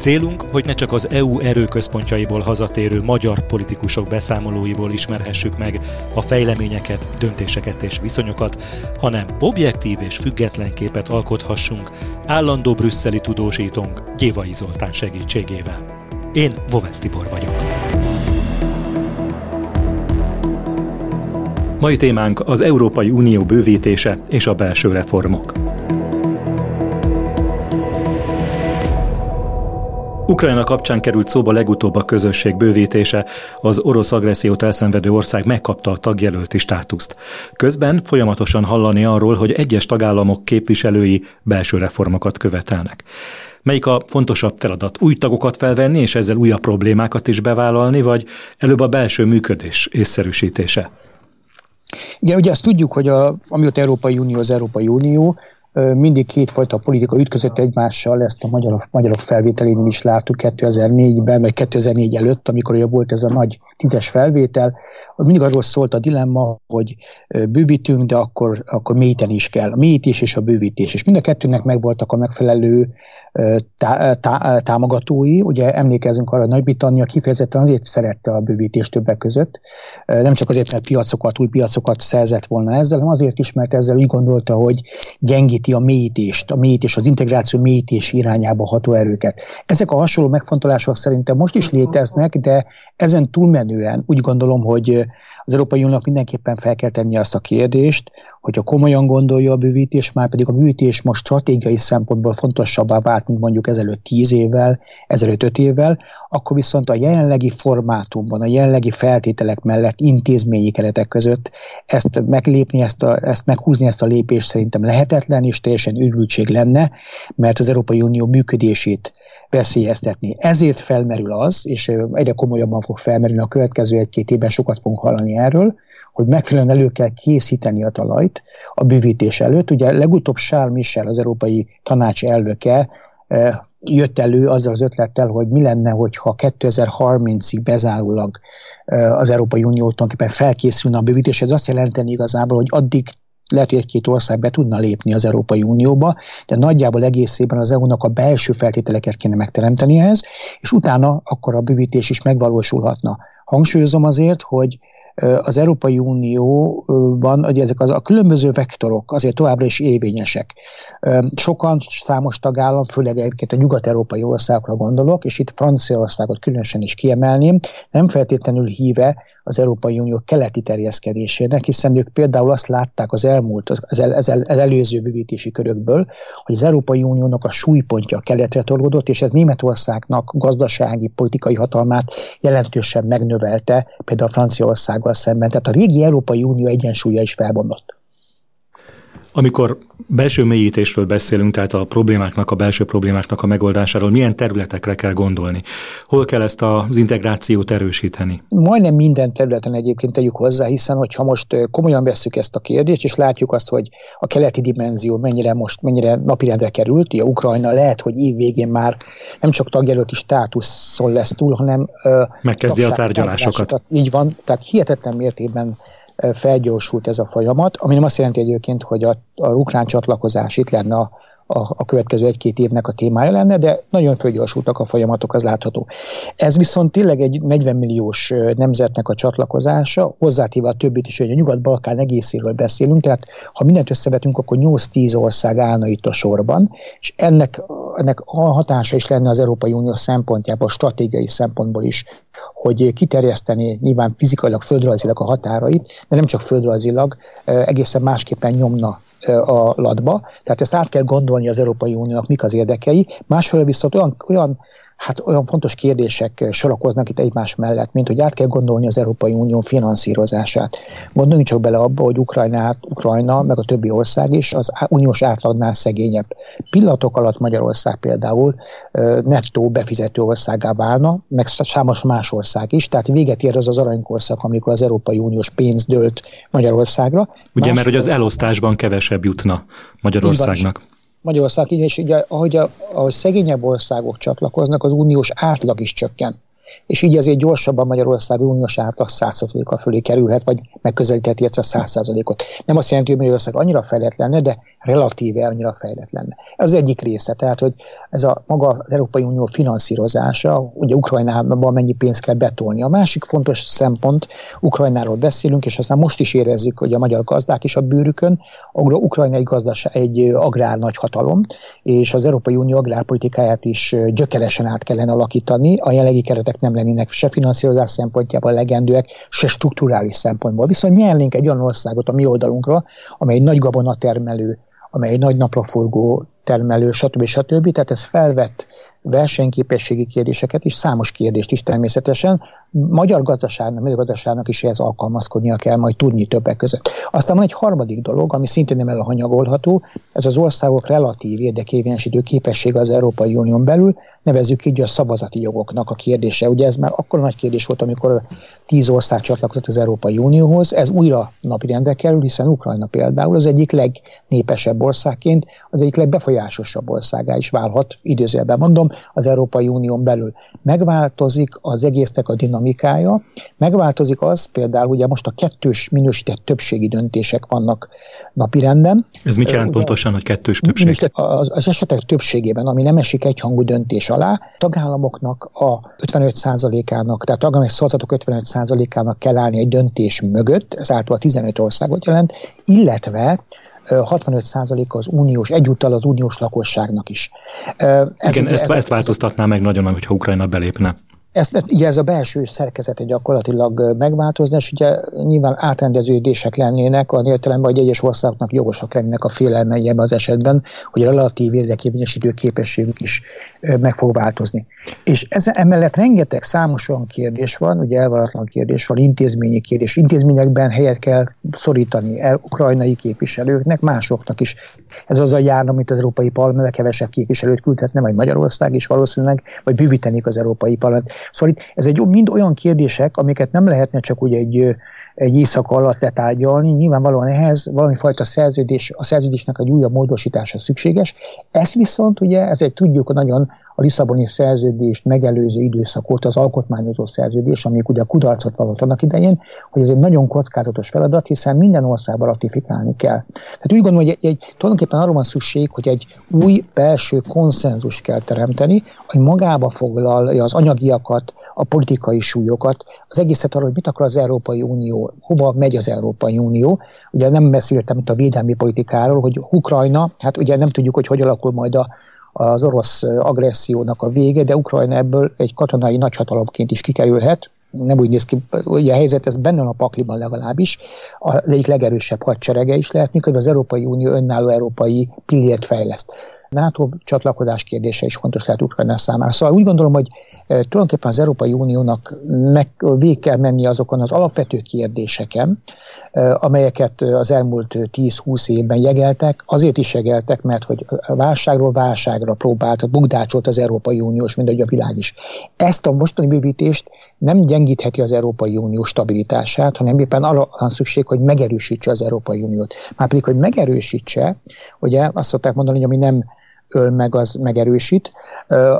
Célunk, hogy ne csak az EU erőközpontjaiból hazatérő magyar politikusok beszámolóiból ismerhessük meg a fejleményeket, döntéseket és viszonyokat, hanem objektív és független képet alkothassunk állandó brüsszeli tudósítónk Gyévai Zoltán segítségével. Én Vovesz Tibor vagyok. Mai témánk az Európai Unió bővítése és a belső reformok. Ukrajna kapcsán került szóba legutóbb a közösség bővítése, az orosz agressziót elszenvedő ország megkapta a tagjelölti státuszt. Közben folyamatosan hallani arról, hogy egyes tagállamok képviselői belső reformokat követelnek. Melyik a fontosabb feladat? Új tagokat felvenni, és ezzel újabb problémákat is bevállalni, vagy előbb a belső működés észszerűsítése? Igen, ugye azt tudjuk, hogy a, amióta Európai Unió az Európai Unió, mindig kétfajta politika ütközött egymással, ezt a magyarok, magyarok felvételénél is láttuk 2004-ben, vagy 2004 előtt, amikor ugye volt ez a nagy tízes felvétel, mindig arról szólt a dilemma, hogy bővítünk, de akkor, akkor mélyíteni is kell. A mélyítés és a bővítés. És mind a kettőnek megvoltak a megfelelő tá, tá, támogatói. Ugye emlékezünk arra, hogy Nagy-Britannia kifejezetten azért szerette a bővítést többek között. Nem csak azért, mert piacokat, új piacokat szerzett volna ezzel, hanem azért is, mert ezzel úgy gondolta, hogy gyengíti a mélyítést, a mélyítés, az integráció mélyítés irányába ható erőket. Ezek a hasonló megfontolások szerintem most is léteznek, de ezen túlmenően úgy gondolom, hogy az Európai Uniónak mindenképpen fel kell tenni azt a kérdést, hogyha komolyan gondolja a bővítés, már pedig a bővítés most stratégiai szempontból fontosabbá vált, mint mondjuk ezelőtt tíz évvel, ezelőtt öt évvel, akkor viszont a jelenlegi formátumban, a jelenlegi feltételek mellett intézményi keretek között ezt meglépni, ezt, a, ezt meghúzni ezt a lépést szerintem lehetetlen, és teljesen őrültség lenne, mert az Európai Unió működését veszélyeztetni. Ezért felmerül az, és egyre komolyabban fog felmerülni a következő egy-két évben sokat fogunk hallani erről, hogy megfelelően elő kell készíteni a talajt a bővítés előtt. Ugye legutóbb Charles Michel, az Európai Tanács elnöke, jött elő azzal az ötlettel, hogy mi lenne, hogyha 2030-ig bezárólag az Európai Unió tulajdonképpen felkészülne a bővítéshez. Ez azt jelenteni igazából, hogy addig lehet, hogy egy-két ország be tudna lépni az Európai Unióba, de nagyjából egészében az EU-nak a belső feltételeket kéne megteremteni ehhez, és utána akkor a bővítés is megvalósulhatna. Hangsúlyozom azért, hogy az Európai Unióban, hogy ezek az, a különböző vektorok azért továbbra is érvényesek. Sokan, számos tagállam, főleg egyébként a nyugat-európai országokra gondolok, és itt Franciaországot különösen is kiemelném, nem feltétlenül híve az Európai Unió keleti terjeszkedésének, hiszen ők például azt látták az elmúlt, az, el, az, el, az előző bővítési körökből, hogy az Európai Uniónak a súlypontja keletre tolódott, és ez Németországnak gazdasági, politikai hatalmát jelentősen megnövelte, például Franciaországgal szemben. Tehát a régi Európai Unió egyensúlya is felbomlott. Amikor belső mélyítésről beszélünk, tehát a problémáknak, a belső problémáknak a megoldásáról, milyen területekre kell gondolni? Hol kell ezt az integrációt erősíteni? Majdnem minden területen egyébként tegyük hozzá, hiszen hogyha most komolyan vesszük ezt a kérdést, és látjuk azt, hogy a keleti dimenzió mennyire most mennyire napirendre került, ugye Ukrajna lehet, hogy év végén már nem csak tagjelölti státuszon lesz túl, hanem megkezdi a tárgyalásokat. tárgyalásokat. Így van, tehát hihetetlen mértékben felgyorsult ez a folyamat, ami nem azt jelenti egyébként, hogy a, a ukrán csatlakozás itt lenne a, a, a következő egy-két évnek a témája lenne, de nagyon fölgyorsultak a folyamatok, az látható. Ez viszont tényleg egy 40 milliós nemzetnek a csatlakozása, hozzátéve a többit is, hogy a Nyugat-Balkán egészéről beszélünk, tehát ha mindent összevetünk, akkor 8-10 ország állna itt a sorban, és ennek, ennek a hatása is lenne az Európai Unió szempontjából, stratégiai szempontból is, hogy kiterjeszteni nyilván fizikailag, földrajzilag a határait, de nem csak földrajzilag, egészen másképpen nyomna a latba. Tehát ezt át kell gondolni az Európai Uniónak, mik az érdekei. Másfelől viszont olyan, olyan hát olyan fontos kérdések sorakoznak itt egymás mellett, mint hogy át kell gondolni az Európai Unió finanszírozását. Gondoljunk csak bele abba, hogy Ukrajna, Ukrajna meg a többi ország is az uniós átlagnál szegényebb. Pillanatok alatt Magyarország például nettó befizető országá válna, meg számos más ország is, tehát véget ér az az aranykorszak, amikor az Európai Uniós pénz dőlt Magyarországra. Ugye, más mert hogy az elosztásban kevesebb jutna Magyarországnak. Magyarország így, és ugye, ahogy, a, ahogy szegényebb országok csatlakoznak, az uniós átlag is csökken és így azért gyorsabban Magyarország uniós átlag 100%-a fölé kerülhet, vagy megközelítheti ezt a 100%-ot. Nem azt jelenti, hogy Magyarország annyira fejlett lenne, de relatíve annyira fejlett lenne. Ez az egyik része, tehát hogy ez a maga az Európai Unió finanszírozása, ugye Ukrajnában mennyi pénzt kell betolni. A másik fontos szempont, Ukrajnáról beszélünk, és aztán most is érezzük, hogy a magyar gazdák is a bőrükön, Ukrajnai gazdaság egy agrár nagyhatalom, és az Európai Unió agrárpolitikáját is gyökeresen át kellene alakítani, a jelenlegi keretek nem lennének se finanszírozás szempontjából legendőek, se strukturális szempontból. Viszont nyernénk egy olyan országot a mi oldalunkra, amely egy nagy gabonatermelő, amely egy nagy napraforgó termelő, stb. stb. Tehát ez felvett versenyképességi kérdéseket is, számos kérdést is természetesen. Magyar gazdaságnak, magyar gazdaságnak is ehhez alkalmazkodnia kell majd tudni többek között. Aztán van egy harmadik dolog, ami szintén nem elhanyagolható, ez az országok relatív érdekévényesítő képessége az Európai Unión belül, nevezzük így a szavazati jogoknak a kérdése. Ugye ez már akkor nagy kérdés volt, amikor a tíz ország csatlakozott az Európai Unióhoz, ez újra napirendre kerül, hiszen Ukrajna például az egyik legnépesebb országként, az egyik legbefolyásosabb országá is válhat, időzőben mondom, az Európai Unión belül. Megváltozik az egésznek a dinamikája, megváltozik az például, ugye most a kettős minősített többségi döntések vannak napirenden. Ez mit jelent ugye, pontosan, hogy kettős többség? Az, az esetek többségében, ami nem esik egyhangú döntés alá, tagállamoknak a 55%-ának, tehát tagállamok szavazatok 55%-ának kell állni egy döntés mögött, ez által 15 országot jelent, illetve 65%-a az uniós, egyúttal az uniós lakosságnak is. Ez Igen, ezt, ez, ezt változtatná meg nagyon, hogyha Ukrajna belépne. Ezt, ezt, ugye ez a belső szerkezete gyakorlatilag megváltozna, és ugye nyilván átrendeződések lennének, a értelemben, hogy egyes országoknak jogosak lennének a félelmei ebben az esetben, hogy a relatív érdekérvényesítő képességük is meg fog változni. És ez, emellett rengeteg számos olyan kérdés van, ugye elvaratlan kérdés van, intézményi kérdés. Intézményekben helyet kell szorítani el ukrajnai képviselőknek, másoknak is. Ez az a járna, amit az Európai Parlament kevesebb képviselőt küldhetne, vagy Magyarország is valószínűleg, vagy bűvítenék az Európai Parlament Szóval itt ez egy mind olyan kérdések, amiket nem lehetne csak úgy egy, egy éjszaka alatt letárgyalni, nyilvánvalóan ehhez valami fajta szerződés, a szerződésnek egy újabb módosítása szükséges. Ez viszont ugye, ez egy tudjuk nagyon a Lisszaboni szerződést megelőző időszak az alkotmányozó szerződés, amik ugye kudarcot vallott annak idején, hogy ez egy nagyon kockázatos feladat, hiszen minden országban ratifikálni kell. Tehát úgy gondolom, hogy egy, egy, tulajdonképpen arról van szükség, hogy egy új belső konszenzus kell teremteni, hogy magába foglalja az anyagiakat, a politikai súlyokat, az egészet arról, hogy mit akar az Európai Unió, hova megy az Európai Unió. Ugye nem beszéltem itt a védelmi politikáról, hogy Ukrajna, hát ugye nem tudjuk, hogy hogy alakul majd a az orosz agressziónak a vége, de Ukrajna ebből egy katonai nagyhatalomként is kikerülhet, nem úgy néz ki, ugye a helyzet ez benne a pakliban legalábbis, a egyik legerősebb hadserege is lehet, miközben az Európai Unió önálló európai pillért fejleszt. NATO csatlakozás kérdése is fontos lehet Ukrajna számára. Szóval úgy gondolom, hogy e, tulajdonképpen az Európai Uniónak meg, végig kell menni azokon az alapvető kérdéseken, e, amelyeket az elmúlt 10-20 évben jegeltek. Azért is jegeltek, mert hogy válságról válságra próbált, bugdácsolt az Európai Uniós, mint a világ is. Ezt a mostani bővítést nem gyengítheti az Európai Unió stabilitását, hanem éppen arra van szükség, hogy megerősítse az Európai Uniót. Márpedig, hogy megerősítse, ugye azt szokták mondani, hogy ami nem öl meg, az megerősít.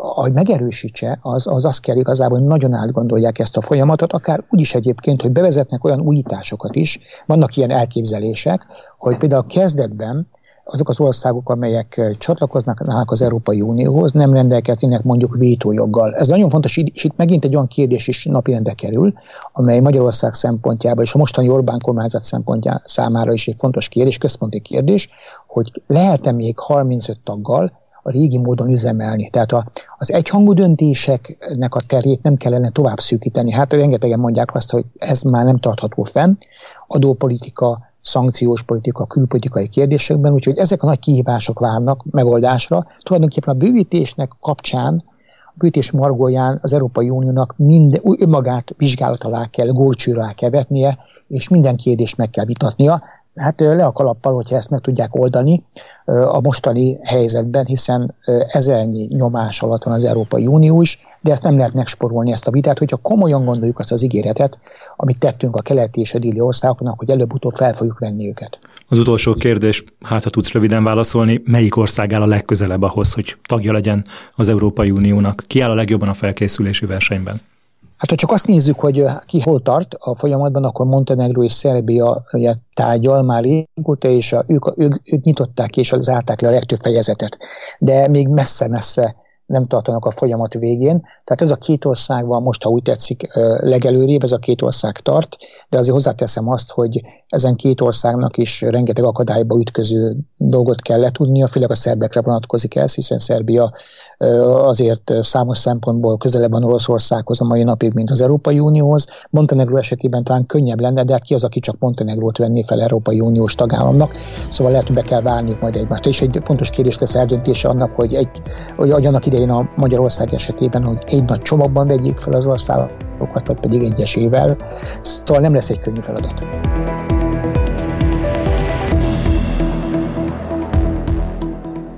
Ahogy megerősítse, az, az azt kell igazából, hogy nagyon átgondolják ezt a folyamatot, akár úgy is egyébként, hogy bevezetnek olyan újításokat is, vannak ilyen elképzelések, hogy például kezdetben azok az országok, amelyek csatlakoznak az Európai Unióhoz, nem rendelkeznének mondjuk vétójoggal. Ez nagyon fontos, és itt megint egy olyan kérdés is napirendre kerül, amely Magyarország szempontjából és a mostani Orbán kormányzat szempontjá számára is egy fontos kérdés, központi kérdés, hogy lehet-e még 35 taggal a régi módon üzemelni. Tehát a, az egyhangú döntéseknek a terét nem kellene tovább szűkíteni. Hát rengetegen mondják azt, hogy ez már nem tartható fenn. Adópolitika, szankciós politika, külpolitikai kérdésekben, úgyhogy ezek a nagy kihívások várnak megoldásra. Tulajdonképpen a bővítésnek kapcsán bővítés margóján az Európai Uniónak mind, önmagát vizsgálat alá kell, górcsőre alá kell vetnie, és minden kérdést meg kell vitatnia. Hát le a kalappal, hogyha ezt meg tudják oldani a mostani helyzetben, hiszen ezernyi nyomás alatt van az Európai Unió is, de ezt nem lehet megsporolni ezt a vitát, hogyha komolyan gondoljuk azt az ígéretet, amit tettünk a keleti és a déli országoknak, hogy előbb-utóbb fel fogjuk venni őket. Az utolsó kérdés, hát ha tudsz röviden válaszolni, melyik ország áll a legközelebb ahhoz, hogy tagja legyen az Európai Uniónak? Ki áll a legjobban a felkészülési versenyben? Hát, ha csak azt nézzük, hogy ki hol tart a folyamatban, akkor Montenegro és Szerbia tárgyal már régóta, és a, ők, ők, ők nyitották és zárták le a legtöbb fejezetet. De még messze-messze nem tartanak a folyamat végén. Tehát ez a két ország van most, ha úgy tetszik, legelőrébb, ez a két ország tart, de azért hozzáteszem azt, hogy ezen két országnak is rengeteg akadályba ütköző dolgot kell letudnia, főleg a szerbekre vonatkozik ez, hiszen Szerbia azért számos szempontból közelebb van Oroszországhoz a mai napig, mint az Európai Unióhoz. Montenegro esetében talán könnyebb lenne, de hát ki az, aki csak Montenegrót venné fel Európai Uniós tagállamnak, szóval lehet, hogy be kell várniuk majd egymást. És egy fontos kérdés lesz eldöntése annak, hogy, egy, hogy annak idején a Magyarország esetében, hogy egy nagy csomagban vegyék fel az országokat, vagy pedig egyesével. Szóval nem lesz egy könnyű feladat.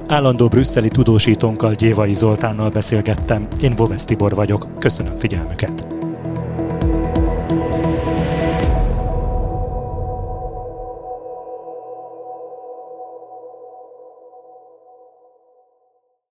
Állandó brüsszeli tudósítónkkal Gyévai Zoltánnal beszélgettem. Én Boves Tibor vagyok. Köszönöm figyelmüket.